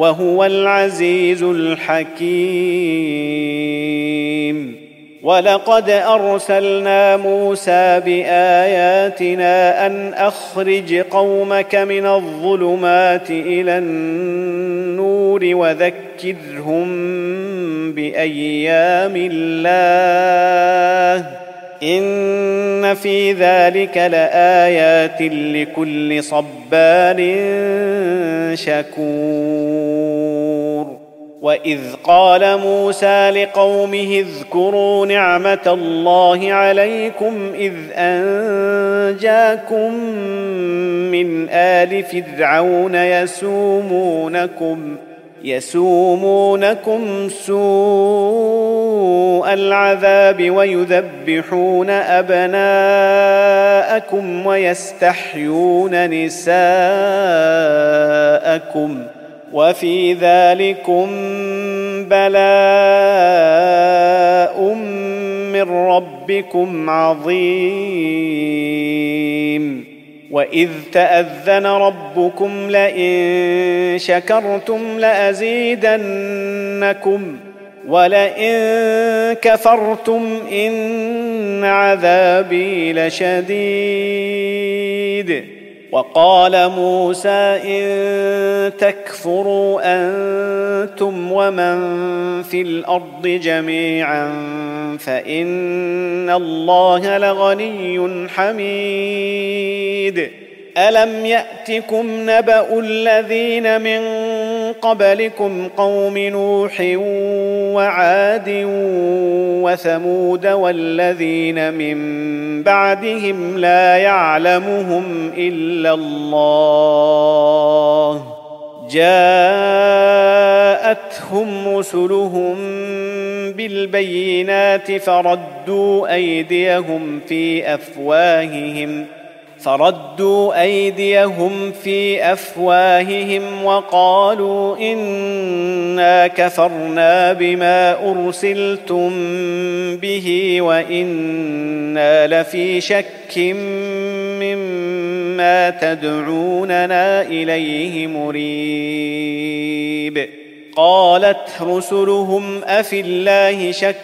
وهو العزيز الحكيم. ولقد أرسلنا موسى بآياتنا أن أخرج قومك من الظلمات إلى النور وذكرهم بأيام الله. ان في ذلك لايات لكل صبار شكور واذ قال موسى لقومه اذكروا نعمه الله عليكم اذ انجاكم من ال فرعون يسومونكم يسومونكم سوء العذاب ويذبحون أبناءكم ويستحيون نساءكم وفي ذلكم بلاء من ربكم عظيم. وإذ تأذن ربكم لئن شكرتم لأزيدنكم. ولئن كفرتم إن عذابي لشديد. وقال موسى إن تكفروا أنتم ومن في الأرض جميعا فإن الله لغني حميد. الم ياتكم نبا الذين من قبلكم قوم نوح وعاد وثمود والذين من بعدهم لا يعلمهم الا الله جاءتهم رسلهم بالبينات فردوا ايديهم في افواههم فردوا أيديهم في أفواههم وقالوا إنا كفرنا بما أرسلتم به وإنا لفي شك مما تدعوننا إليه مريب. قالت رسلهم أفي الله شك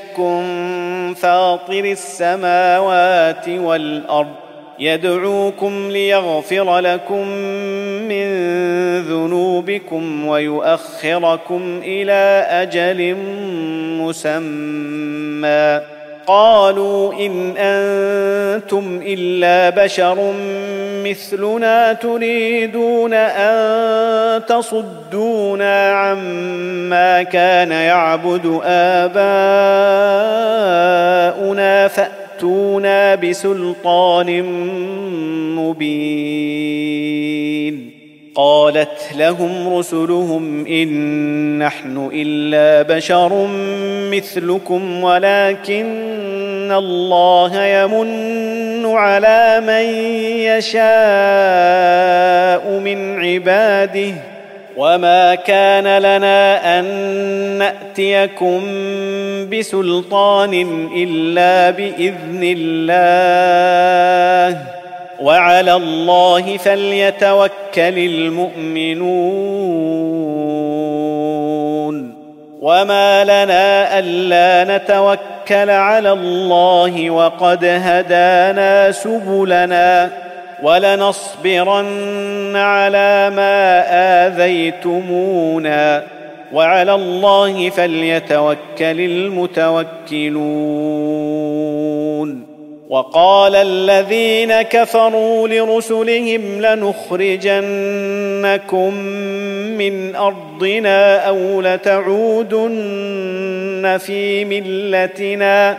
فاطر السماوات والأرض يدعوكم ليغفر لكم من ذنوبكم ويؤخركم إلى أجل مسمى. قالوا إن أنتم إلا بشر مثلنا تريدون أن تصدونا عما كان يعبد آباؤنا فأتوا يأتونا بسلطان مبين. قالت لهم رسلهم إن نحن إلا بشر مثلكم ولكن الله يمن على من يشاء من عباده. وما كان لنا ان ناتيكم بسلطان الا باذن الله وعلى الله فليتوكل المؤمنون وما لنا الا نتوكل على الله وقد هدانا سبلنا ولنصبرن على ما آذيتمونا. وعلى الله فليتوكل المتوكلون. وقال الذين كفروا لرسلهم لنخرجنكم من أرضنا أو لتعودن في ملتنا.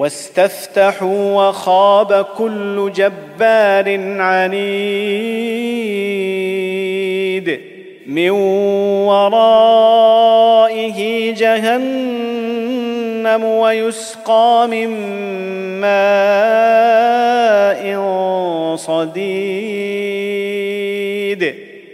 واستفتحوا وخاب كل جبار عنيد من ورائه جهنم ويسقى من ماء صديد.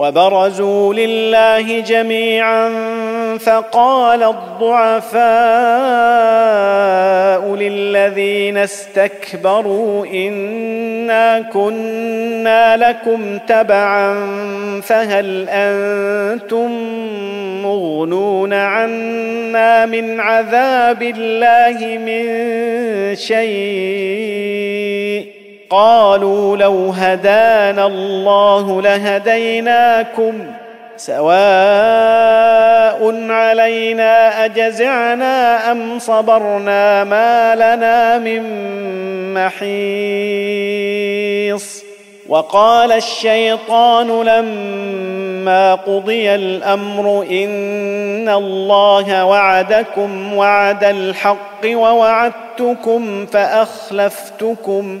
وبرزوا لله جميعا فقال الضعفاء للذين استكبروا إنا كنا لكم تبعا فهل أنتم مغنون عنا من عذاب الله من شيء قالوا لو هدانا الله لهديناكم سواء علينا أجزعنا أم صبرنا ما لنا من محيص وقال الشيطان لما قضي الأمر إن الله وعدكم وعد الحق ووعدتكم فأخلفتكم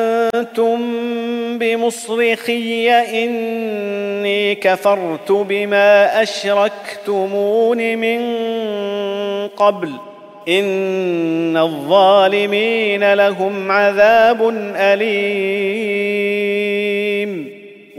بمصرخي إني كفرت بما أشركتمون من قبل إن الظالمين لهم عذاب أليم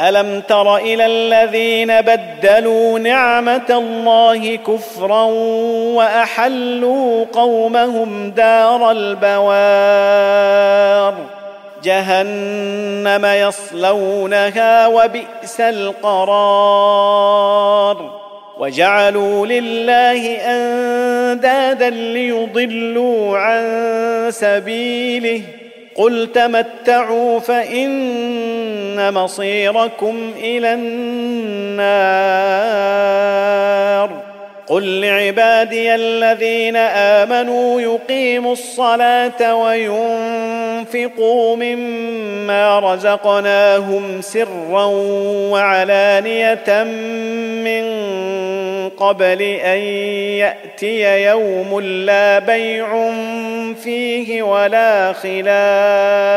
ألم تر إلى الذين بدلوا نعمة الله كفرا وأحلوا قومهم دار البوار؟ جهنم يصلونها وبئس القرار. وجعلوا لله أندادا ليضلوا عن سبيله. قل تمتعوا فان مصيركم إلى النار قل لعبادي الذين آمنوا يقيموا الصلاة وينفقوا مما رزقناهم سرا وعلانية من قبل أن يأتي يوم لا بيع فيه ولا خلال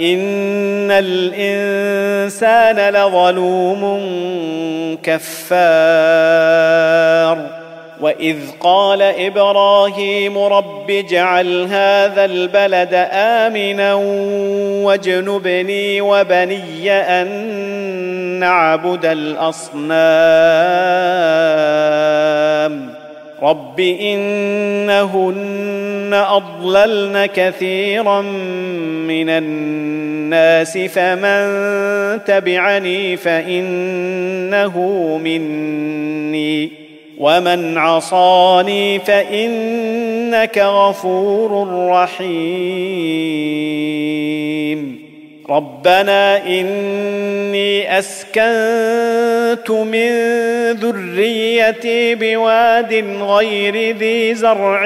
ان الانسان لظلوم كفار. واذ قال إبراهيم رب اجعل هذا البلد امنا واجنبني وبني ان نعبد الاصنام. رب انهن اضللن كثيرا من الناس فمن تبعني فانه مني ومن عصاني فانك غفور رحيم ربنا إني أسكنت من ذريتي بواد غير ذي زرع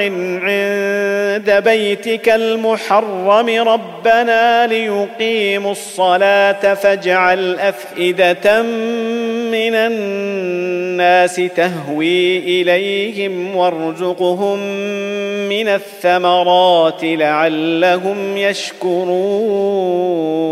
عند بيتك المحرم. ربنا ليقيموا الصلاة فاجعل أفئدة من الناس تهوي إليهم وارزقهم من الثمرات لعلهم يشكرون.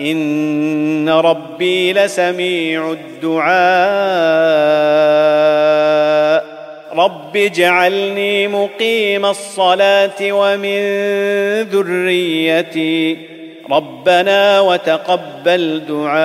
ان ربي لسميع الدعاء رب اجعلني مقيم الصلاه ومن ذريتي ربنا وتقبل دعاء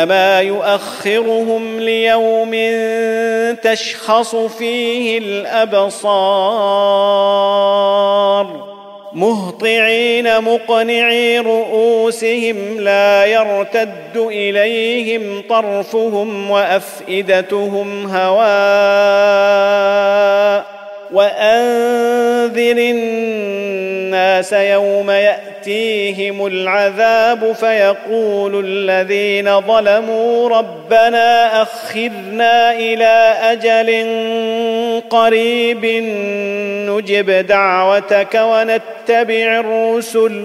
إنما يؤخرهم ليوم تشخص فيه الأبصار. مهطعين مقنعي رؤوسهم لا يرتد إليهم طرفهم وأفئدتهم هواء. وأنذر الناس يوم يأتيهم العذاب فيقول الذين ظلموا ربنا أخذنا إلى أجل قريب نجب دعوتك ونتبع الرسل